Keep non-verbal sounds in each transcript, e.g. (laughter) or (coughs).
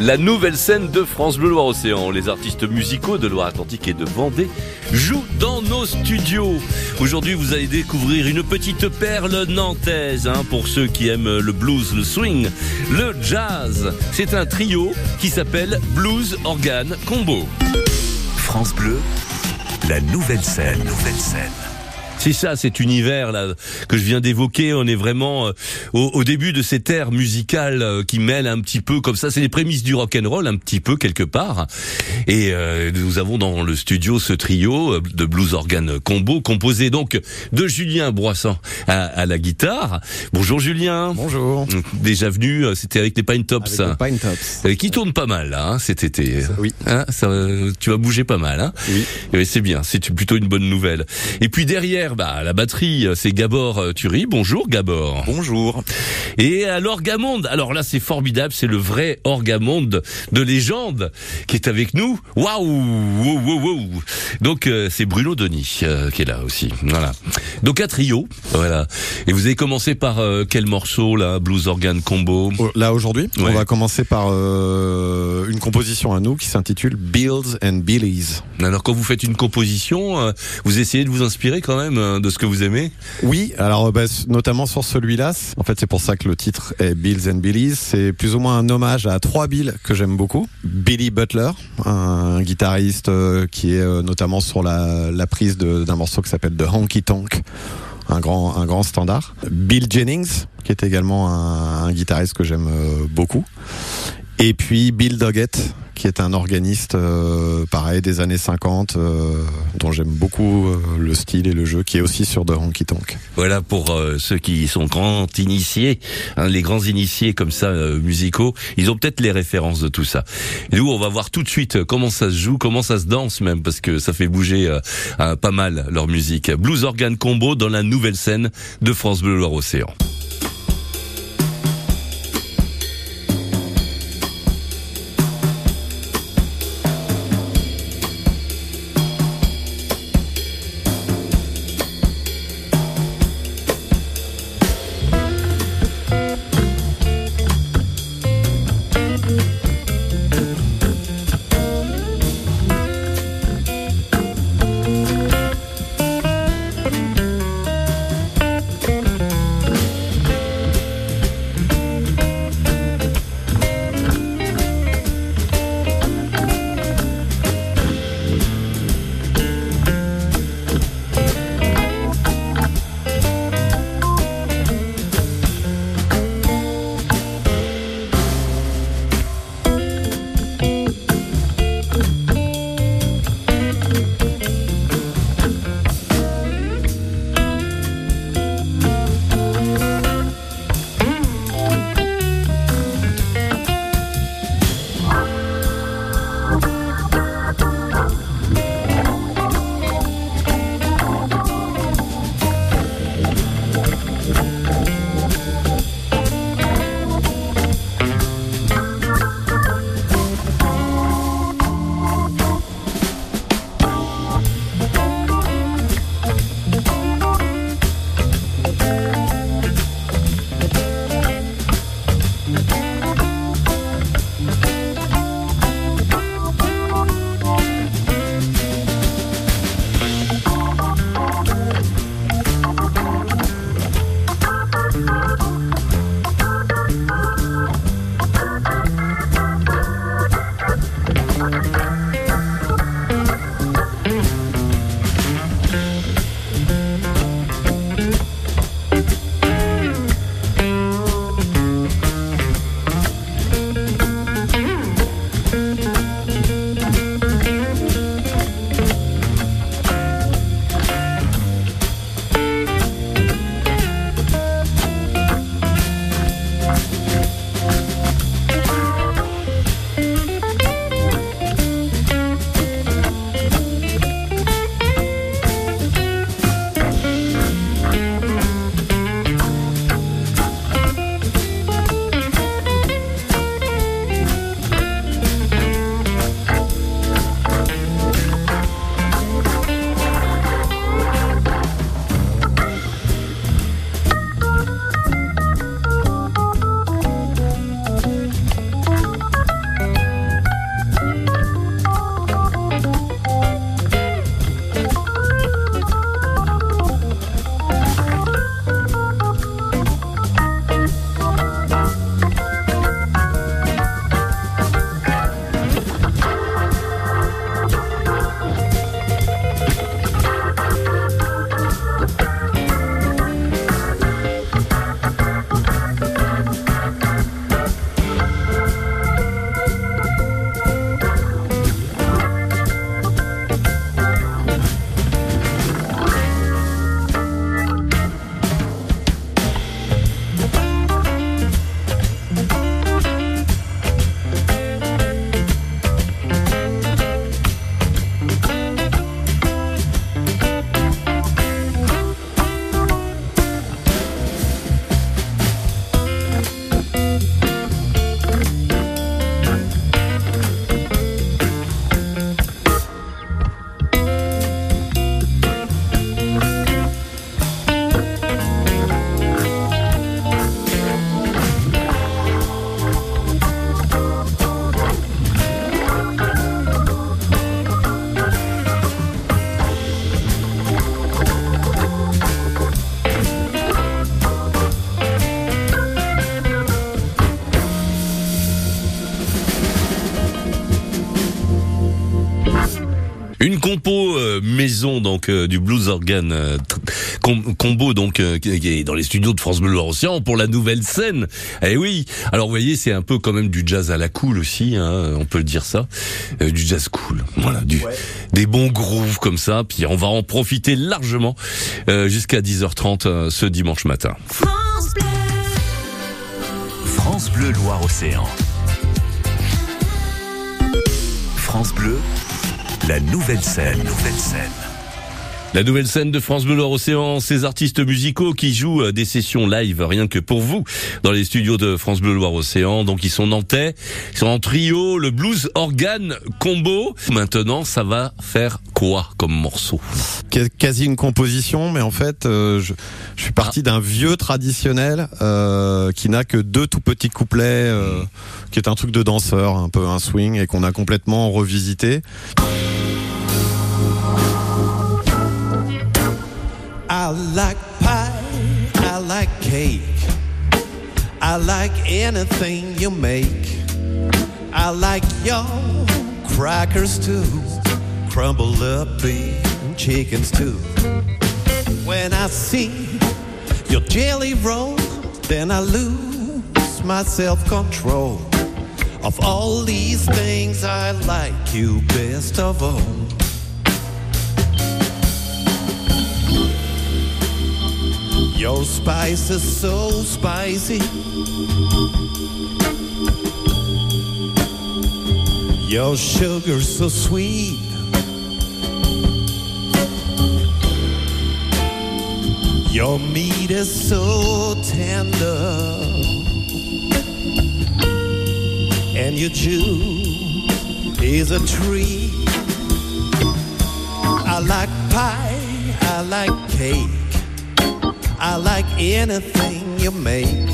La nouvelle scène de France Bleu Loire-Océan. Les artistes musicaux de Loire-Atlantique et de Vendée jouent dans nos studios. Aujourd'hui, vous allez découvrir une petite perle nantaise hein, pour ceux qui aiment le blues, le swing, le jazz. C'est un trio qui s'appelle Blues Organ Combo. France Bleu, la nouvelle scène. Nouvelle scène. C'est ça, cet univers là que je viens d'évoquer. On est vraiment euh, au, au, début de cette ère musicale euh, qui mêle un petit peu comme ça. C'est les prémices du rock and roll un petit peu quelque part. Et euh, nous avons dans le studio ce trio euh, de blues organ combo composé donc de Julien Broissant à, à, la guitare. Bonjour Julien. Bonjour. Déjà venu, c'était avec les Pine Tops. Avec les Pine Tops. qui tourne pas mal là hein, cet été. Oui. Hein, ça, tu vas bouger pas mal. Hein oui. oui c'est bien. C'est plutôt une bonne nouvelle. Et puis derrière bah, la batterie, c'est Gabor euh, Turi. Bonjour Gabor. Bonjour. Et à l'orgamonde, alors là c'est formidable, c'est le vrai orgamonde de légende qui est avec nous. Waouh wow, wow, wow. Donc euh, c'est Bruno Denis euh, qui est là aussi. Voilà. Donc un trio, voilà. Et vous avez commencé par euh, quel morceau là, blues organ combo Là aujourd'hui, Ouais. on va commencer par euh, une composition à nous qui s'intitule Bills and Billies. Alors quand vous faites une composition, euh, vous essayez de vous inspirer quand même euh, de ce que vous aimez Oui, alors bah, notamment sur celui-là, en fait c'est pour ça que le titre est Bills and Billies, c'est plus ou moins un hommage à trois Bills que j'aime beaucoup. Billy Butler, un guitariste euh, qui est euh, notamment sur la, prise d'un morceau qui s'appelle The Honky Tonk. Un grand, standard. Bill Jennings, qui est également un, guitariste que j'aime beaucoup. Et puis Bill Doggett, qui est un organiste, euh, pareil, des années 50, euh, dont j'aime beaucoup euh, le style et le jeu, qui est aussi sur The Honky Tonk. Voilà pour euh, ceux qui sont grands initiés, hein, les grands initiés comme ça euh, musicaux, ils ont peut-être les références de tout ça. Et nous, on va voir tout de suite comment ça se joue, comment ça se danse même, parce que ça fait bouger pas mal leur musique. Blues Organ Combo dans la nouvelle scène de France Bleu Loire Océan. Donc euh, du blues organ euh, com- combo donc euh, qui est dans les studios de France Bleu Loire Océan pour la nouvelle scène. Eh oui. Alors vous voyez, c'est un peu quand même du jazz à la cool aussi, hein, on peut le dire ça, Euh, du jazz cool. Voilà, du des bons grooves comme ça. Puis on va en profiter largement euh, jusqu'à 10h30 euh, ce dimanche matin. France Bleu. France Bleu Loire-Océan. France Bleu, la nouvelle scène. Nouvelle scène. La nouvelle scène de France Bleu Océan, ces artistes musicaux qui jouent euh, des sessions live rien que pour vous dans les studios de France Bleu Loire Océan. Donc ils sont nantais, ils sont en trio, le blues organ combo. Maintenant, ça va faire quoi comme morceau? Qu- quasi une composition, mais en fait, euh, je, je suis parti d'un vieux traditionnel euh, qui n'a que deux tout petits couplets, euh, qui est un truc de danseur, un peu un swing, et qu'on a complètement revisité. I like pie, I like cake, I like anything you make. I like your crackers too, crumbled up bean chickens too. When I see your jelly roll, then I lose my self control. Of all these things, I like you best of all. Your spice is so spicy. Your sugar's so sweet. Your meat is so tender. And your juice is a treat. I like pie, I like cake. I like anything you make.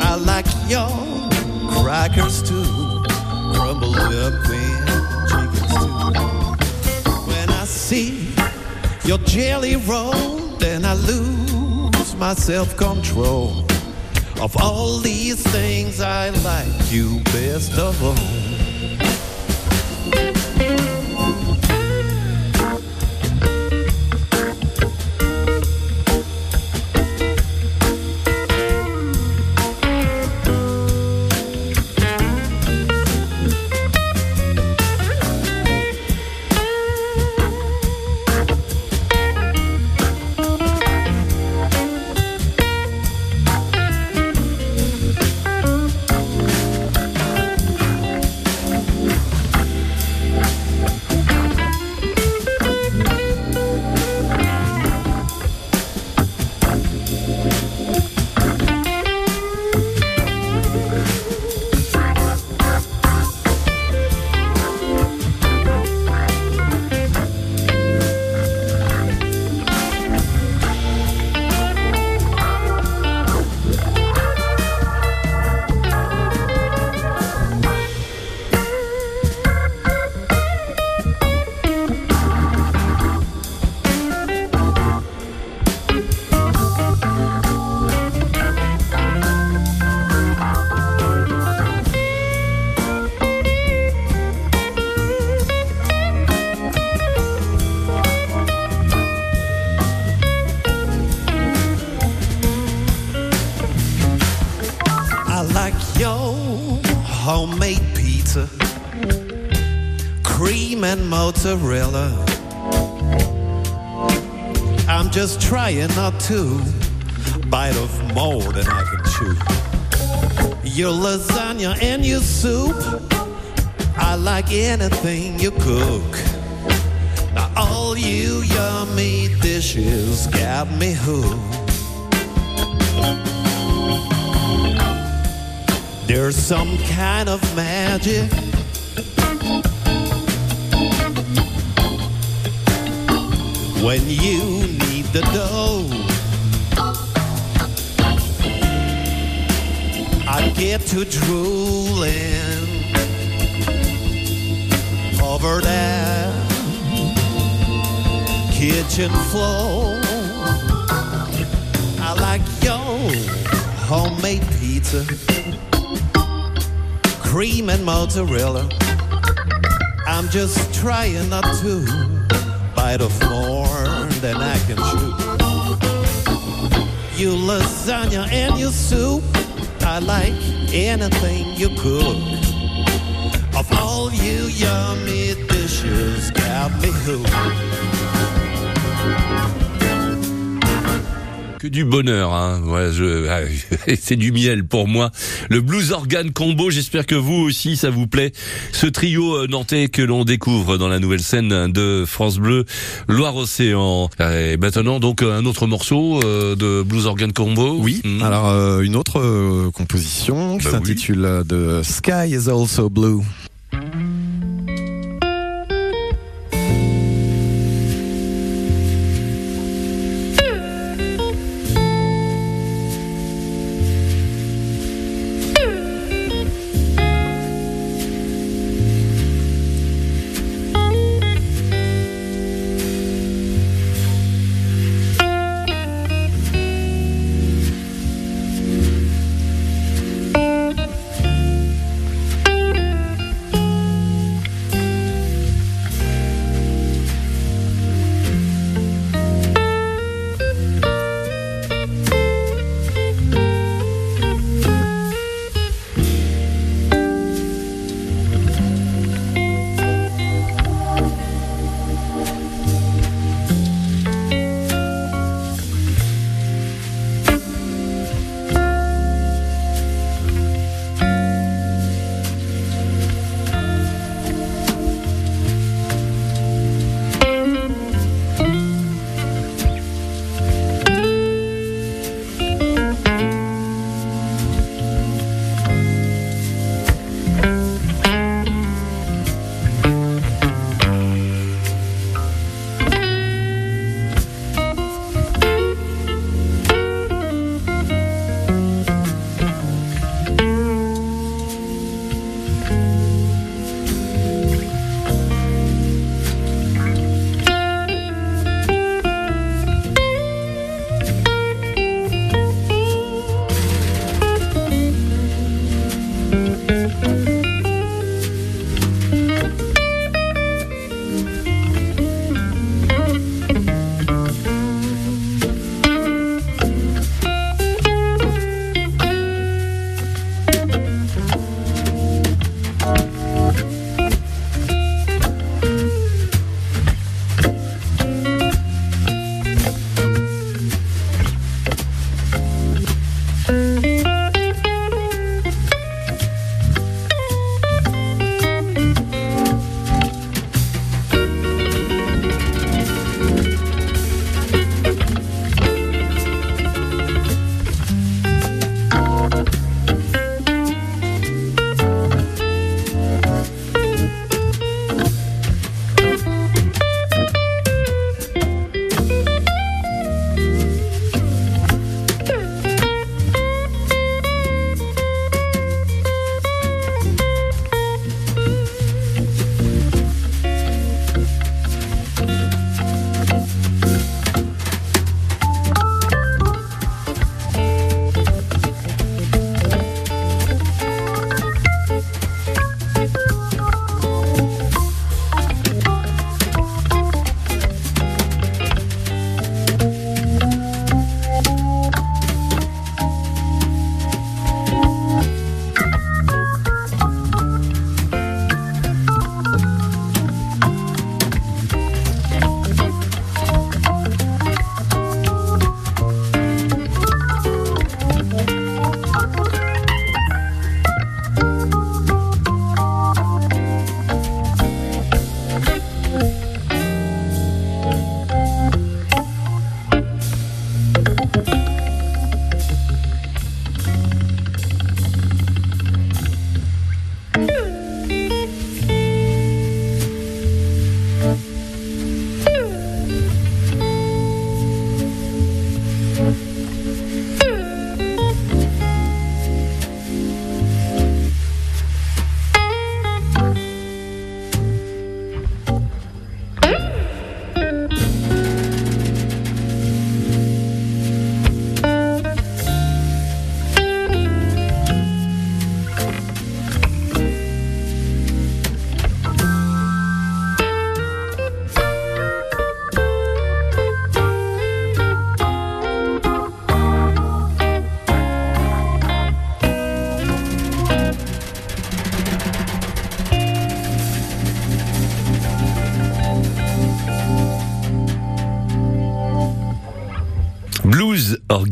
I like your crackers too, crumbled up in chickens too. When I see your jelly roll, then I lose my self control. Of all these things, I like you best of all. And mozzarella. I'm just trying not to bite off more than I can chew. Your lasagna and your soup, I like anything you cook. Now all you yummy dishes got me hooked. There's some kind of magic when you need the dough. I get to drooling over that kitchen floor. I like your homemade pizza cream and mozzarella. I'm just trying not to bite off more can chew. You lasagna and your soup, I like anything you cook. Of all you yummy dishes, got me hooked. Que du bonheur, hein. Ouais, je, ah, (laughs) c'est du miel pour moi. Le blues organ combo. J'espère que vous aussi ça vous plaît. Ce trio euh, nantais que l'on découvre dans la nouvelle scène de France Bleu, Loire-Océan. Et maintenant donc un autre morceau euh, de blues organ combo. Oui. Mhm. Alors euh, une autre euh, composition qui Bah oui. s'intitule euh, The Sky is also blue.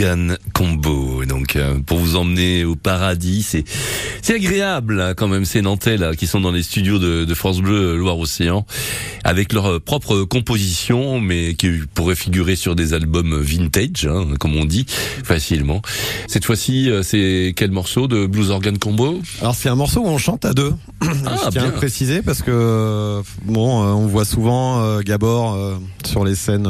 Organ Combo. Donc euh, pour vous emmener au paradis, c'est c'est agréable hein, quand même ces Nantais là qui sont dans les studios de, de France Bleu Loire-Océan avec leur euh, propre composition, mais qui pourraient figurer sur des albums vintage, hein, comme on dit facilement. Cette fois-ci, euh, c'est quel morceau de Blues Organ Combo? Alors c'est un morceau où on chante à deux. Ah, (coughs) Je tiens à bien. préciser parce que bon, on voit souvent Gabor sur les scènes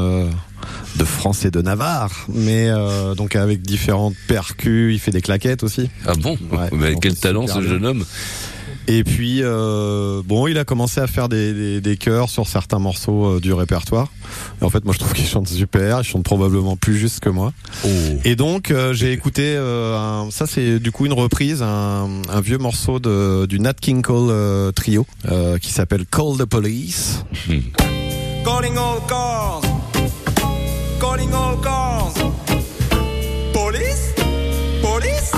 de France et de Navarre, mais euh, donc avec différentes percus, il fait des claquettes aussi. Ah bon Ouais, Mais Quel talent ce bien. jeune homme Et puis euh, bon, il a commencé à faire des, des, des chœurs sur certains morceaux euh, du répertoire. Et en fait, moi je trouve qu'il chante super, il chante probablement plus juste que moi. Oh. Et donc euh, j'ai écouté euh, un- ça c'est du coup une reprise un, un vieux morceau de, du Nat King Cole euh, trio euh, qui s'appelle Call the Police. Calling all cars. Calling all cars. Police? Police?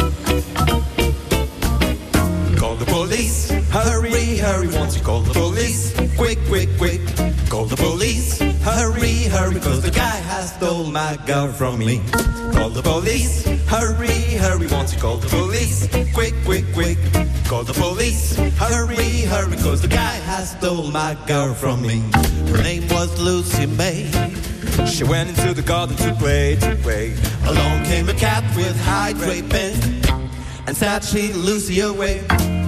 Call the police. Hurry, hurry, won't you call the police? Quick, quick, quick. Call the police. Hurry, hurry, cause the guy has stole my girl from me. Call the police. Hurry, hurry, won't you call the police? Quick, quick, quick. Call the police. Hurry, hurry, cause the guy has stole my girl from me. Her name was Lucy May. She went into the garden to play, to play. Along came a cat with high draping and said she'd Lucy away.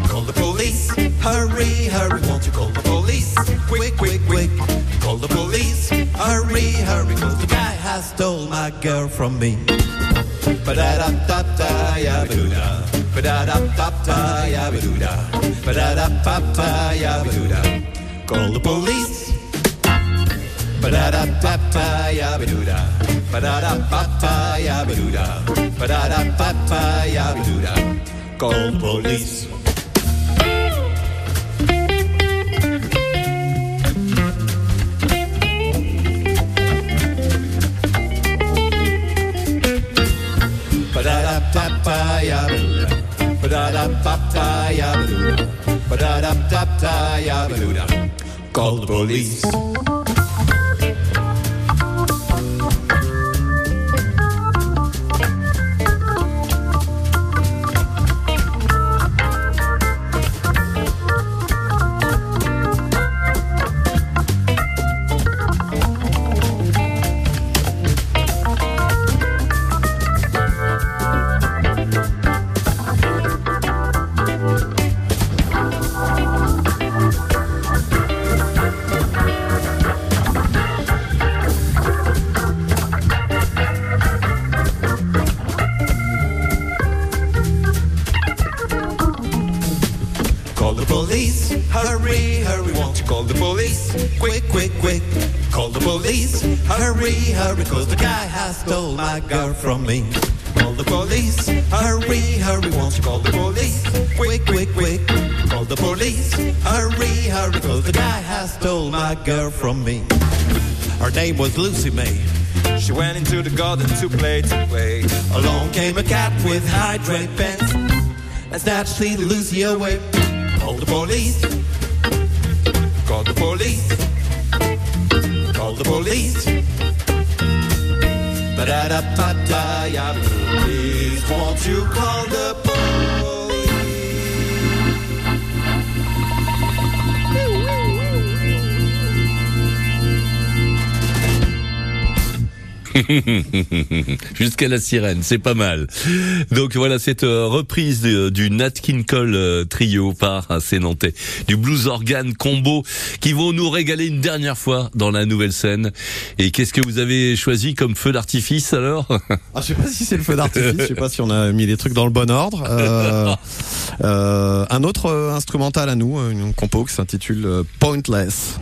Call the police. Hurry, hurry, won't you call the police? Quick, quick, quick. Call the police. Hurry, hurry, cause the guy has stole my girl from me. Ba-da-da-da-da, ya-ba-doo-da. Ba-da-da-da-da, ya-ba-doo-da. Ba-da-da-da-da, ya-ba-doo-da. Call the police. Ba-da-da, ba-ba, doo da, Ba-da-da, ba-ba, doo da, Ba-da-da, ba-ba, doo da, Call the police. Ba-da-da, ba-ba, doo da, Ba-da-da, ba-ba, doo da, Ba-da-da, ba-ba, doo da, Call the police. Call the police? Quick, quick, quick. Call the police. Hurry, hurry, cause the guy has stole my girl from me. Call the police. Hurry, hurry, won't you call the police? Quick, quick, quick. Call the police. Hurry, hurry, cause the guy has stole my girl from me. Her name was Lucy May. She went into the garden to play, to play. Along came a cat with high drapings and snatched Lucy away. Call the police. Call the police. Call the police. Ba-da-da-ba-da, yeah, please. Won't you call the police? (laughs) Jusqu'à la sirène, c'est pas mal. Donc voilà cette euh, reprise de- du Nat King Cole euh, trio par euh, ces Nantais, du blues organ combo qui vont nous régaler une dernière fois dans la nouvelle scène. Et qu'est-ce que vous avez choisi comme feu d'artifice alors (laughs) Ah, je sais pas si c'est le feu d'artifice, je sais pas si on a mis les trucs dans le bon ordre. Euh, euh, un autre euh, instrumental à nous, une compo qui s'intitule euh, Pointless.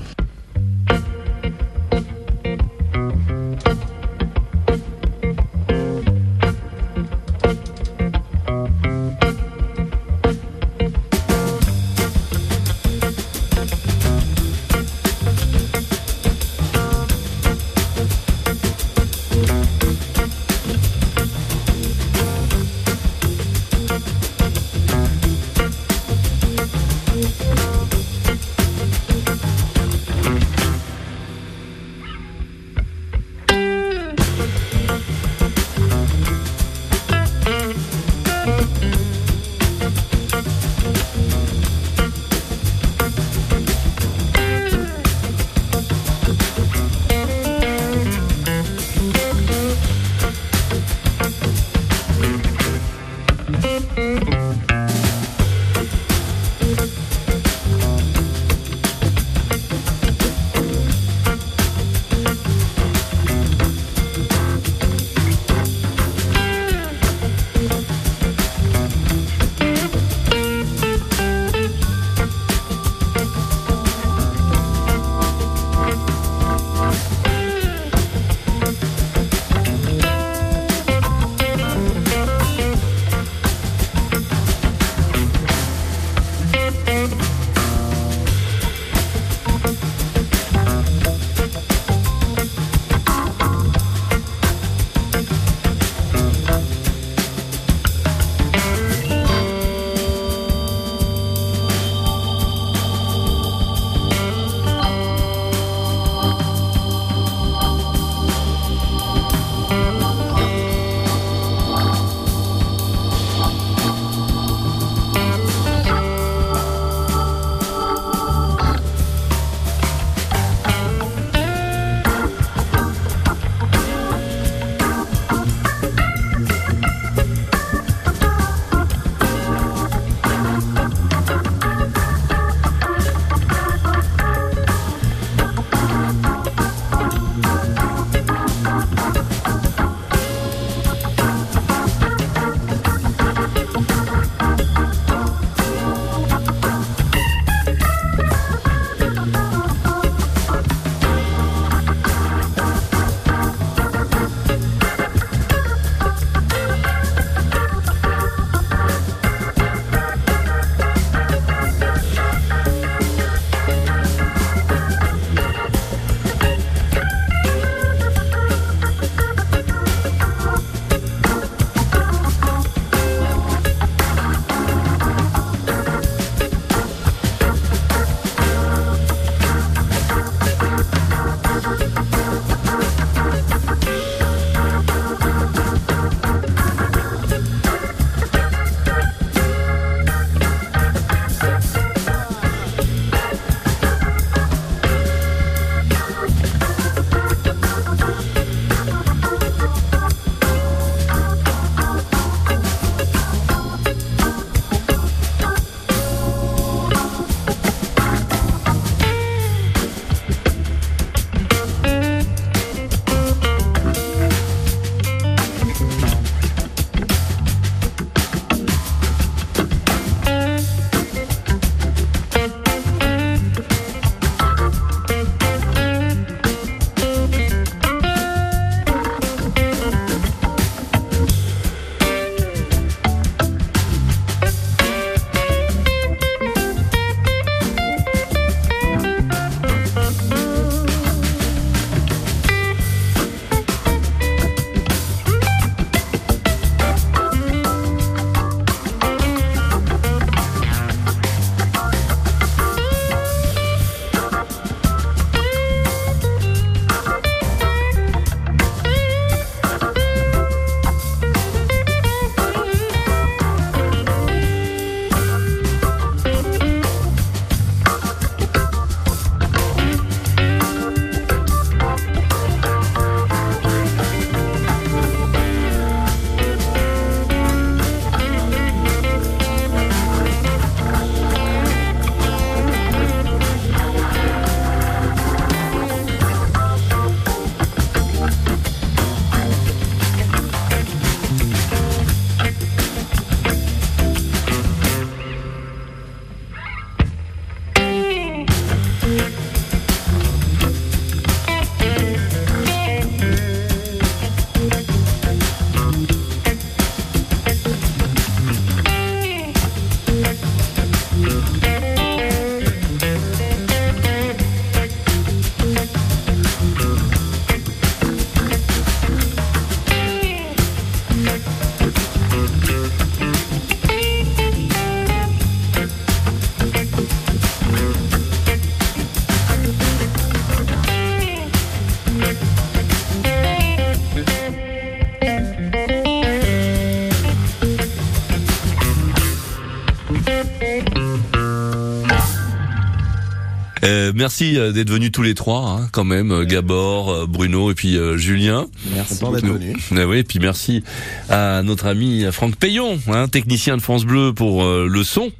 Merci euh, d'être venus tous les trois, hein, quand même, euh, Gabor, euh, Bruno et puis euh, Julien. Merci d'être venu. Ah oui, et puis merci à notre ami Franck Payon, hein, technicien de France Bleu pour euh, le son.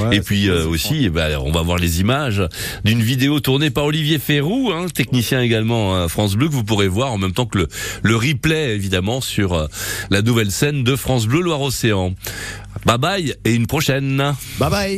Ouais, et puis euh, aussi, ben, on va voir les images d'une vidéo tournée par Olivier Ferrou, hein, technicien également à France Bleu, que vous pourrez voir en même temps que le, le replay, évidemment, sur euh, la nouvelle scène de France Bleu Loire-Océan. Bye bye et une prochaine. Bye bye.